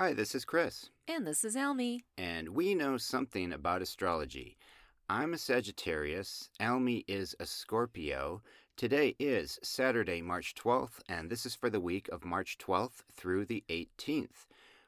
Hi, this is Chris, And this is Almy. and we know something about astrology. I'm a Sagittarius, Almy is a Scorpio. Today is Saturday, March 12th, and this is for the week of March 12th through the 18th.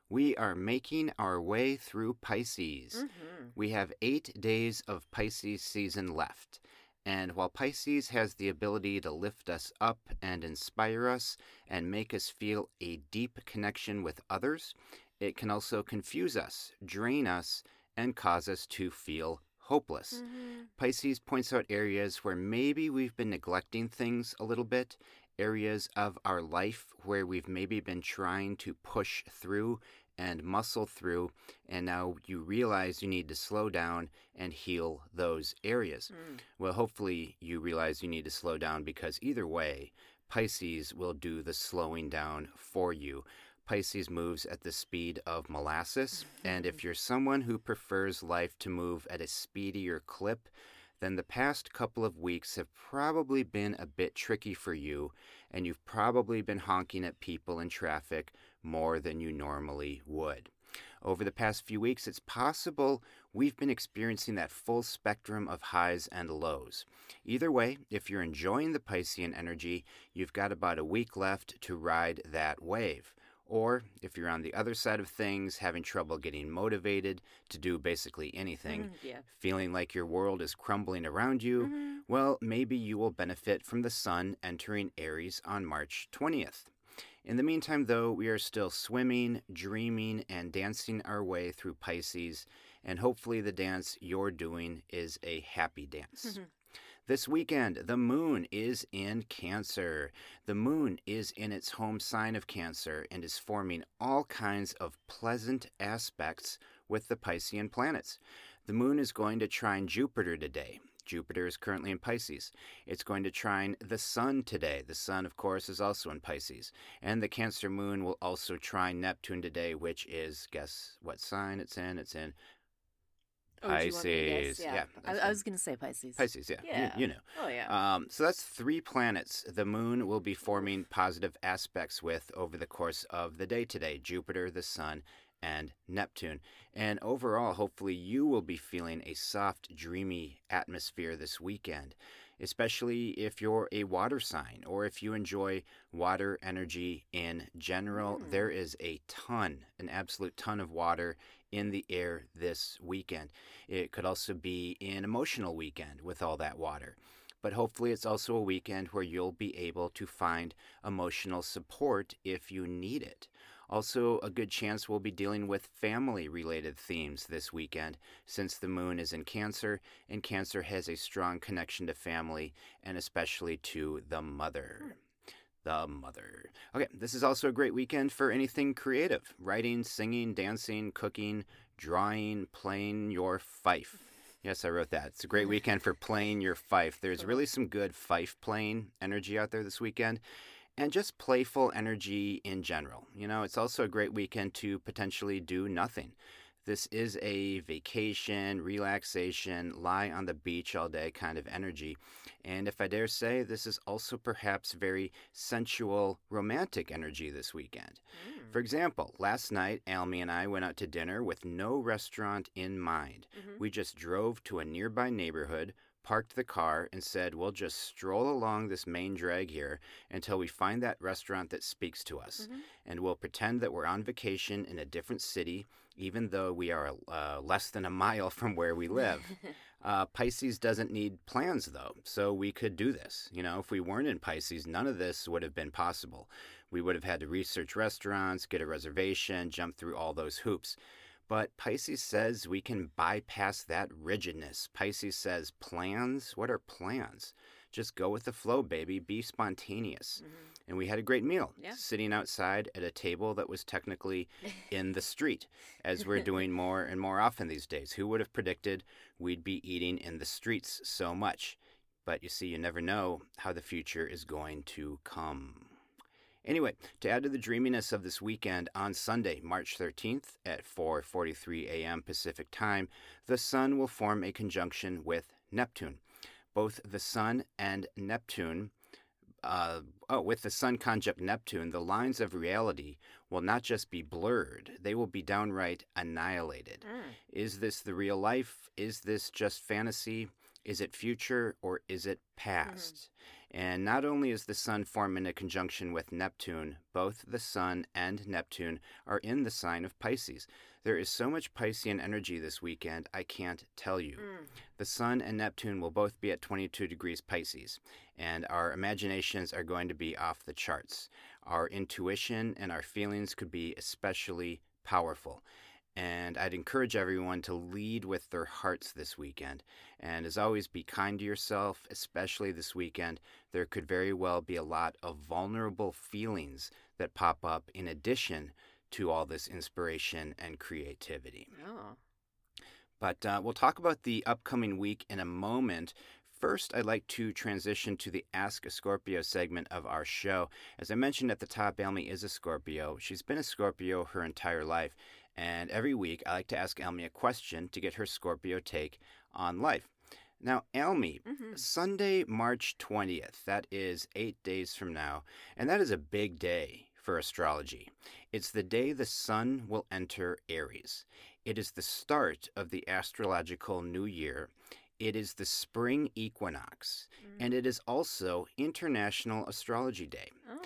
We are making our way through Pisces. Mm-hmm. We have eight days of Pisces season left. And while Pisces has the ability to lift us up and inspire us and make us feel a deep connection with others, it can also confuse us, drain us, and cause us to feel hopeless. Mm-hmm. Pisces points out areas where maybe we've been neglecting things a little bit, areas of our life where we've maybe been trying to push through and muscle through, and now you realize you need to slow down and heal those areas. Mm. Well, hopefully, you realize you need to slow down because either way, Pisces will do the slowing down for you. Pisces moves at the speed of molasses, and if mm-hmm. you're someone who prefers life to move at a speedier clip, then the past couple of weeks have probably been a bit tricky for you, and you've probably been honking at people in traffic more than you normally would. Over the past few weeks, it's possible we've been experiencing that full spectrum of highs and lows. Either way, if you're enjoying the Piscean energy, you've got about a week left to ride that wave. Or if you're on the other side of things, having trouble getting motivated to do basically anything, mm-hmm, yeah. feeling like your world is crumbling around you, mm-hmm. well, maybe you will benefit from the sun entering Aries on March 20th. In the meantime, though, we are still swimming, dreaming, and dancing our way through Pisces, and hopefully the dance you're doing is a happy dance. This weekend, the moon is in Cancer. The moon is in its home sign of Cancer and is forming all kinds of pleasant aspects with the Piscean planets. The moon is going to trine Jupiter today. Jupiter is currently in Pisces. It's going to trine the sun today. The sun, of course, is also in Pisces. And the Cancer moon will also trine Neptune today, which is, guess what sign it's in? It's in Oh, do you want me to guess? Pisces. Yeah. Yeah, I, I was going to say Pisces. Pisces, yeah. You- Yeah. You, know. Oh, yeah. Um, so that's three planets the moon will be forming positive aspects with over the course of the day today Jupiter, the sun, and Neptune. And overall, hopefully, you will be feeling a soft, dreamy atmosphere this weekend, especially if you're a water sign or if you enjoy water energy in general. Mm. There is a ton, an absolute ton of water in the air this weekend. It could also be an emotional weekend with all that water. But hopefully, it's also a weekend where you'll be able to find emotional support if you need it. Also, a good chance we'll be dealing with family related themes this weekend since the moon is in Cancer, and Cancer has a strong connection to family and especially to the mother. The mother. Okay, this is also a great weekend for anything creative writing, singing, dancing, cooking, drawing, playing your fife. Yes, I wrote that. It's a great weekend for playing your fife. There's really some good fife playing energy out there this weekend and just playful energy in general. You know, it's also a great weekend to potentially do nothing. This is a vacation, relaxation, lie on the beach all day kind of energy. And if I dare say, this is also perhaps very sensual, romantic energy this weekend. For mm. example, last night, Almy and I went out to dinner with no restaurant in mind. Mm-hmm. We just drove to a nearby neighborhood, parked the car, and said, We'll just stroll along this main drag here until we find that restaurant that speaks to us. And we'll pretend that we're on vacation in a different city, even though we are uh, less than a mile from where we live. Uh, Pisces doesn't need plans, though, so we could do this. You know, if we weren't in Pisces, none of this would have been possible. We would have had to research restaurants, get a reservation, jump through all those hoops. But Pisces says we can bypass that rigidness. Pisces says, plans? What are plans? Just go with the flow, baby. Be spontaneous. Mm-hmm. And we had a great meal, Yeah. sitting outside at a table that was technically in the street, as we're doing more and more often these days. Who would have predicted we'd be eating in the streets so much? But you see, you never know how the future is going to come. Anyway, to add to the dreaminess of this weekend, on Sunday, March 13th at 4:43 a.m. Pacific Time, the sun will form a conjunction with Neptune. Both the sun and Neptune uh, oh, with the Sun conjunct Neptune, the lines of reality will not just be blurred, they will be downright annihilated. Mm. Is this the real life? Is this just fantasy? Is it future or is it past? And not only is the Sun forming a conjunction with Neptune, both the Sun and Neptune are in the sign of Pisces. There is so much Piscean energy this weekend, I can't tell you. Mm. The Sun and Neptune will both be at 22 degrees Pisces, and our imaginations are going to be off the charts. Our intuition and our feelings could be especially powerful. And I'd encourage everyone to lead with their hearts this weekend. And as always, be kind to yourself, especially this weekend. There could very well be a lot of vulnerable feelings that pop up in addition to all this inspiration and creativity. Oh. But uh, we'll talk about the upcoming week in a moment. First, I'd like to transition to the Ask a Scorpio segment of our show. As I mentioned at the top, Elmi is a Scorpio. She's been a Scorpio her entire life. And every week, I like to ask Elmi a question to get her Scorpio take on life. Now, Elmi, hmm Sunday, March 20th, that is eight days from now, and that is a big day for astrology. It's the day the sun will enter Aries. It is the start of the astrological new year. It is the spring equinox, and it is also International Astrology Day. Oh.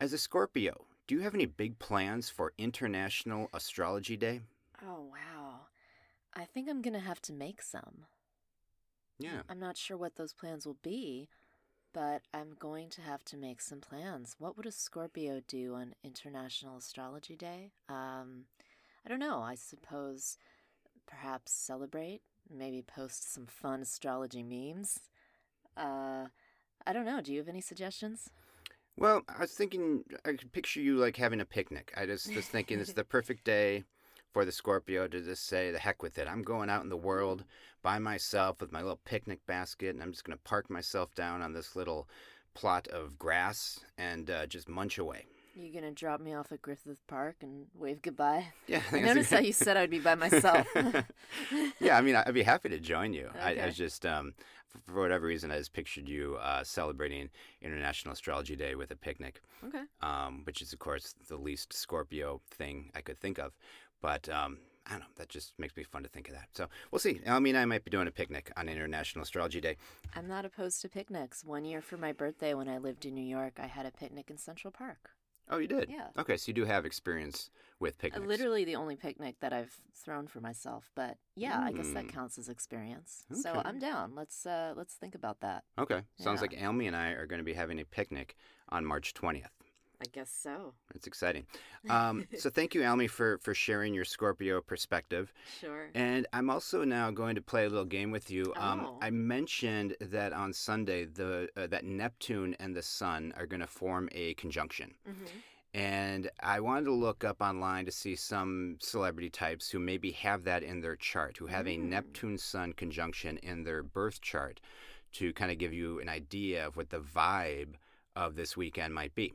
As a Scorpio, do you have any big plans for International Astrology Day? Oh, wow. I think I'm going to have to make some. Yeah. I'm not sure what those plans will be, but I'm going to have to make some plans. What would a Scorpio do on International Astrology Day? Um, I don't know. I suppose perhaps celebrate, maybe post some fun astrology memes. Uh, I don't know. Do you have any suggestions? Well, I was thinking I could picture you like having a picnic. I just was thinking it's the perfect day for the Scorpio to just say, the heck with it. I'm going out in the world by myself with my little picnic basket, and I'm just going to park myself down on this little plot of grass and uh, just munch away. You gonna drop me off at Griffith Park and wave goodbye? Yeah, I a noticed how you said I'd be by myself. yeah, I mean, I'd be happy to join you. I, I was just, um, for whatever reason, I just pictured you uh, celebrating International Astrology Day with a picnic. okay. um, which is, of course, the least Scorpio thing I could think of. But um, I don't know. That just makes me fun to think of that. So we'll see. I mean, I might be doing a picnic on International Astrology Day. I'm not opposed to picnics. One year for my birthday when I lived in New York, I had a picnic in Central Park. Oh, you did? Yeah. Okay, so you do have experience with Uh, picnics. Literally the only picnic that I've thrown for myself, but yeah, I guess that Mm. counts as experience. So I'm down. Let's uh let's think about that. Okay, sounds Yeah. like Almy and I are going to be having a picnic on March 20th. I guess so. It's exciting. Um, so thank you, Almy, for, for sharing your Scorpio perspective. Sure. And I'm also now going to play a little game with you. Um, Oh. I mentioned that on Sunday, the uh, that Neptune and the Sun are going to form a conjunction. hmm And I wanted to look up online to see some celebrity types who maybe have that in their chart, who have a Mm. Neptune Sun conjunction in their birth chart to kind of give you an idea of what the vibe of this weekend might be.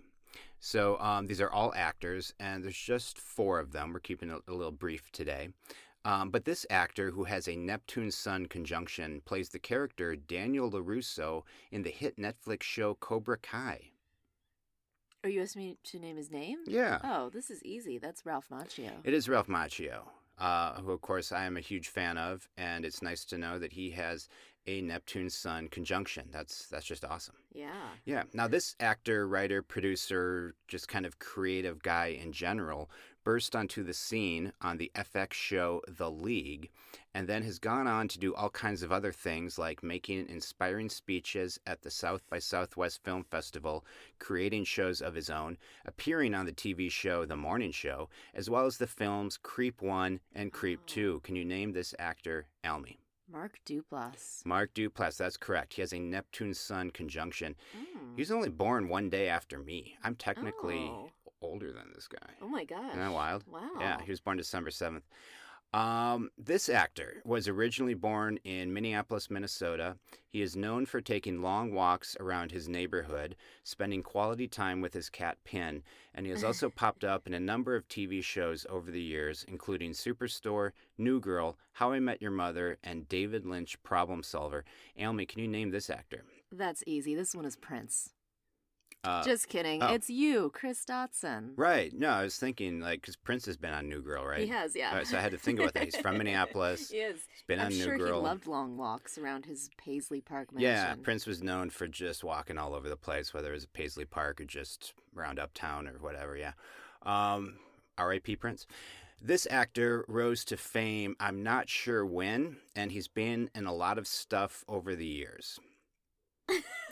So um, these are all actors, and there's just four of them. We're keeping it a little brief today. Um, but this actor, who has a Neptune Sun conjunction, plays the character Daniel LaRusso in the hit Netflix show Cobra Kai. Are you asking me to name his name? Yeah. Oh, this is easy. That's Ralph Macchio. It is Ralph Macchio, uh, who, of course, I am a huge fan of, and it's nice to know that he has a Neptune Sun conjunction. That's that's just awesome. yeah. Yeah. Now, this actor, writer, producer, just kind of creative guy in general, burst onto the scene on the FX show The League, and then has gone on to do all kinds of other things like making inspiring speeches at the South by Southwest Film Festival, creating shows of his own, appearing on the TV show The Morning Show, as well as the films Creep 1 and Creep Oh. 2. Can you name this actor, Almy? Mark Duplass. Mark Duplass, that's correct. He has a Neptune Sun conjunction. Mm. He was only born one day after me. I'm technically Oh. older than this guy. Oh my gosh. Isn't that wild? Wow. Yeah, he was born December 7th. Um, this actor was originally born in Minneapolis, Minnesota. He is known for taking long walks around his neighborhood, spending quality time with his cat Pin, and he has also popped up in a number of TV shows over the years, including Superstore, New Girl, How I Met Your Mother, and David Lynch Problem Solver. Almy, can you name this actor? That's easy. This one is Prince. Uh, Just kidding. oh. It's you, Chris Dotson. right. No, I was thinking like because Prince has been on New Girl, right? He has, yeah. Right, so I had to think about that. He's from Minneapolis. he is. He's been I'm on New sure Girl. he loved long walks around his Paisley Park mansion. Yeah, Prince was known for just walking all over the place, whether it was Paisley Park or just around uptown or whatever. Yeah. Um, R.I.P. Prince. This actor rose to fame, I'm not sure when, and he's been in a lot of stuff over the years.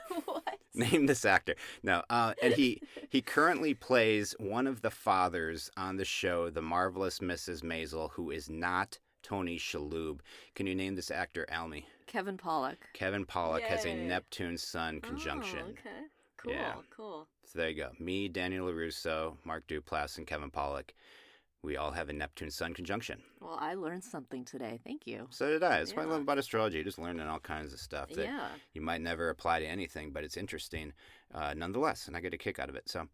what? Name this actor. No, uh, and he he currently plays one of the fathers on the show, The Marvelous Mrs. Maisel, who is not Tony Shalhoub. Can you name this actor, Almy? Kevin Pollak. Kevin Pollak has a Neptune Sun conjunction. Oh, okay. Cool. Yeah. Cool. So there you go. Me, Daniel LaRusso, Mark Duplass, and Kevin Pollak. We all have a Neptune Sun conjunction. Well, I learned something today. Thank you. So did I. That's what I love about astrology. You're just learning all kinds of stuff that Yeah. you might never apply to anything, but it's interesting uh, nonetheless, and I get a kick out of it. So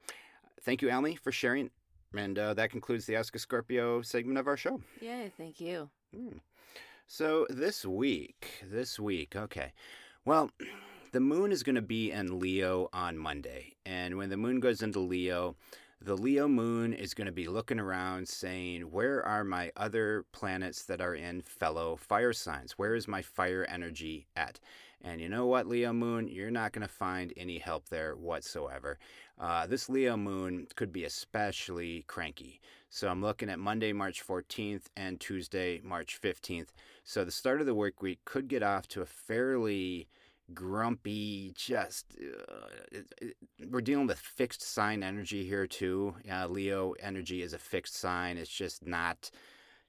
thank you, Almy, for sharing. And uh, that concludes the Ask a Scorpio segment of our show. Yay. Thank you. Hmm. So this week, this week, okay. Well, the moon is going to be in Leo on Monday. And when the moon goes into Leo, the Leo moon is going to be looking around saying, Where are my other planets that are in fellow fire signs? Where is my fire energy at? And you know what, Leo moon? You're not going to find any help there whatsoever. Uh, this Leo moon could be especially cranky. So I'm looking at Monday, March 14th and Tuesday, March 15th. So the start of the work week could get off to a fairly grumpy, just uh, it, it, we're dealing with fixed sign energy here too. Uh, Leo energy is a fixed sign. It's just not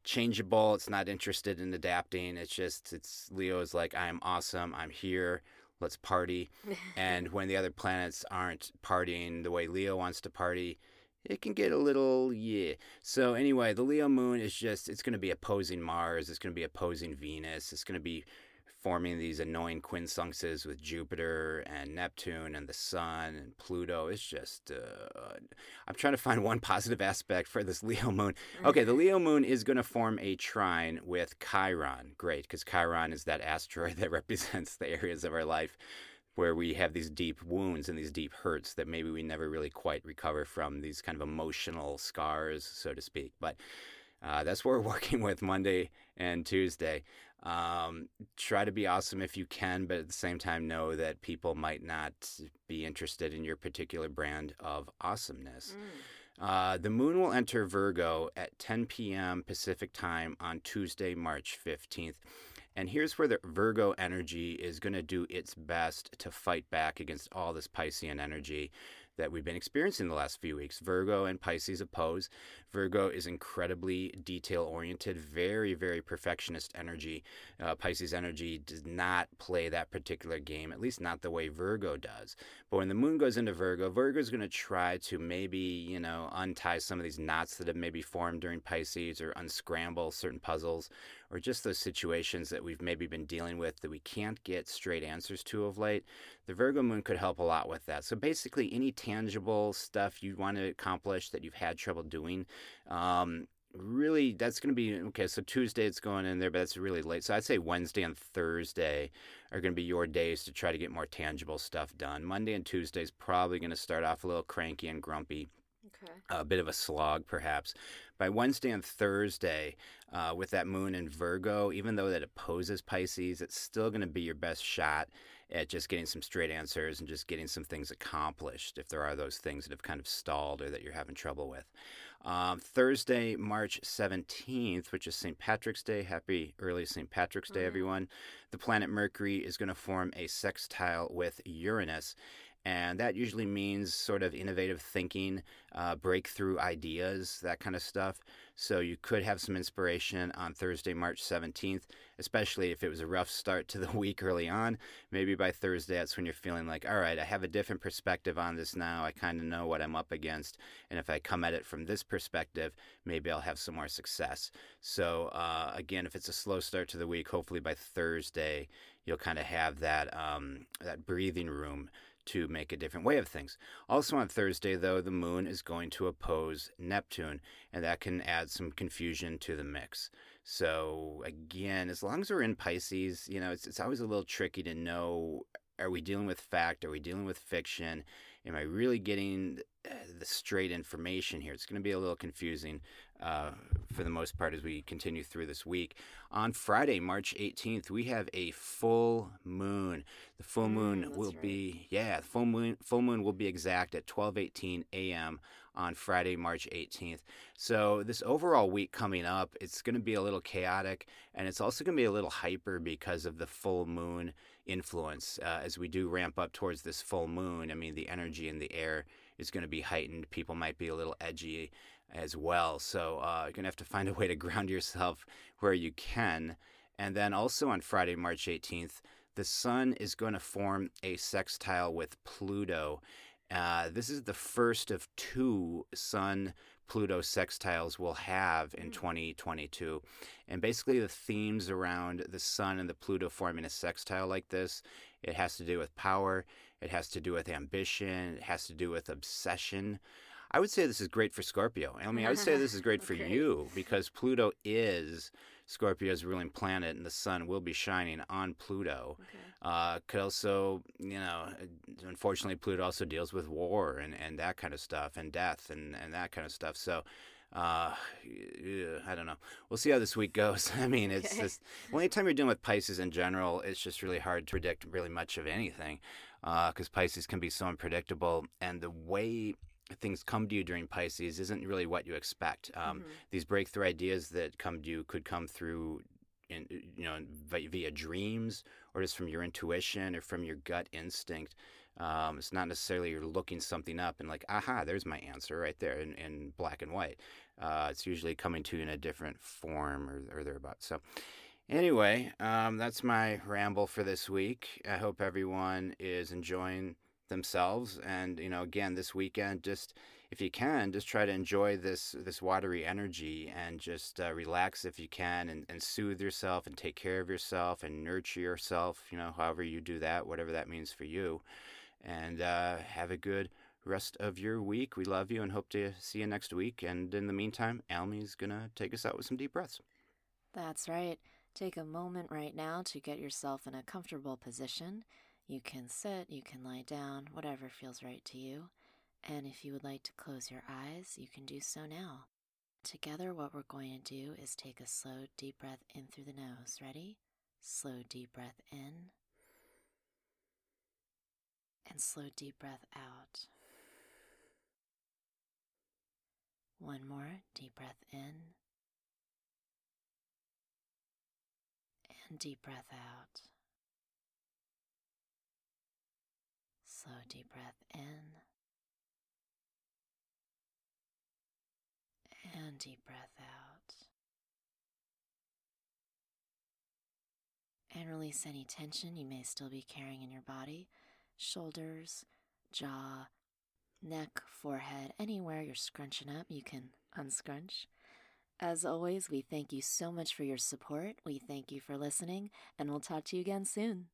changeable. It's not interested in adapting. It's just it's Leo is like I'm awesome. I'm here. Let's party. and when the other planets aren't partying the way Leo wants to party, it can get a little yeah. So anyway, the Leo moon is just it's going to be opposing Mars, it's going to be opposing Venus, it's going to be forming these annoying quincunxes with Jupiter and Neptune and the Sun and Pluto. It's just uh, I'm trying to find one positive aspect for this Leo moon. Okay, the Leo moon is going to form a trine with Chiron. Great, because Chiron is that asteroid that represents the areas of our life where we have these deep wounds and these deep hurts that maybe we never really quite recover from, these kind of emotional scars, so to speak. But uh, that's what we're working with Monday and Tuesday. Um, try to be awesome if you can, but at the same time, know that people might not be interested in your particular brand of awesomeness. Mm. Uh, the moon will enter Virgo at 10 p.m. Pacific time on Tuesday, March 15th. And here's where the Virgo energy is going to do its best to fight back against all this Piscean energy that we've been experiencing the last few weeks. Virgo and Pisces oppose. Virgo is incredibly detail oriented, very, very perfectionist energy. Uh, Pisces energy does not play that particular game, at least not the way Virgo does. But when the moon goes into Virgo, Virgo is going to try to maybe, you know, untie some of these knots that have maybe formed during Pisces or unscramble certain puzzles or just those situations that we've maybe been dealing with that we can't get straight answers to of late. The Virgo moon could help a lot with that. So basically, any tangible stuff you want to accomplish that you've had trouble doing, um, really, that's going to be okay. So Tuesday it's going in there, but that's really late. So I'd say Wednesday and Thursday are going to be your days to try to get more tangible stuff done. Monday and Tuesday is probably going to start off a little cranky and grumpy Okay. a bit of a slog, perhaps. By Wednesday and Thursday, uh, with that moon in Virgo, even though that opposes Pisces, it's still going to be your best shot at just getting some straight answers and just getting some things accomplished if there are those things that have kind of stalled or that you're having trouble with. Um, Thursday, March 17th, which is St. Patrick's Day. Happy early St. Patrick's Day, Mhm. everyone. The planet Mercury is going to form a sextile with Uranus. And that usually means sort of innovative thinking, uh, breakthrough ideas, that kind of stuff. So you could have some inspiration on Thursday, March 17th, especially if it was a rough start to the week early on. Maybe by Thursday, that's when you're feeling like, all right, I have a different perspective on this now. I kind of know what I'm up against. And if I come at it from this perspective, maybe I'll have some more success. So, uh, again, if it's a slow start to the week, hopefully by Thursday, you'll kind of have that, um, that breathing room to make a different way of things. Also on Thursday, though, the moon is going to oppose Neptune, and that can add some confusion to the mix. So again, as long as we're in Pisces, you know, it's, it's always a little tricky to know are we dealing with fact? Are we dealing with fiction? am I really getting uh, the straight information here? It's going to be a little confusing uh, for the most part as we continue through this week. On Friday, March 18th, we have a full moon. The full moon Mm, will that's be yeah, the full moon full moon will be exact at 12:18 a.m. on Friday, March 18th. So this overall week coming up, it's going to be a little chaotic, and it's also going to be a little hyper because of the full moon influence. Uh, as we do ramp up towards this full moon, I mean the energy in the air is going to be heightened. People might be a little edgy as well. So uh, you're going to have to find a way to ground yourself where you can. And then also on Friday, March 18th, the sun is going to form a sextile with Pluto. Uh, this is the first of two sun Pluto sextiles we'll have in Mm. 2022. And basically, the themes around the sun and the Pluto forming a sextile like this it has to do with power, it has to do with ambition, it has to do with obsession. I would say this is great for Scorpio. I mean, I would say this is great for you because Pluto is Scorpio's ruling planet, and the sun will be shining on Pluto. Okay. Uh, could also, you know, unfortunately, Pluto also deals with war and, and that kind of stuff, and death and, and that kind of stuff. So, uh, I don't know. We'll see how this week goes. I mean, it's Okay. just well, anytime you're dealing with Pisces in general, it's just really hard to predict really much of anything because Pisces can be so unpredictable, and the way things come to you during Pisces isn't really what you expect. Um, Mhm. These breakthrough ideas that come to you could come through, in, you know, via, via dreams or just from your intuition or from your gut instinct. Um, it's not necessarily you're looking something up and like, aha, there's my answer right there in, in black and white. Uh, it's usually coming to you in a different form or, or thereabouts. So, anyway, um, that's my ramble for this week. I hope everyone is enjoying themselves. And, you know, again, this weekend, just if you can, just try to enjoy this this watery energy and just uh, relax if you can and, and soothe yourself and take care of yourself and nurture yourself, you know, however you do that, whatever that means for you. And uh, have a good rest of your week. We love you and hope to see you next week. And in the meantime, Almy's to take us out with some deep breaths. That's right. Take a moment right now to get yourself in a comfortable position. You can sit, you can lie down, whatever feels right to you. And if you would like to close your eyes, you can do so now. Together, what we're going to do is take a slow, deep breath in through the nose. Ready? Slow, deep breath in. And slow, deep breath out. One more deep breath in. And deep breath out. Slow deep breath in. And deep breath out. And release any tension you may still be carrying in your body shoulders, jaw, neck, forehead, anywhere you're scrunching up, you can unscrunch. As always, we thank you so much for your support. We thank you for listening, and we'll talk to you again soon.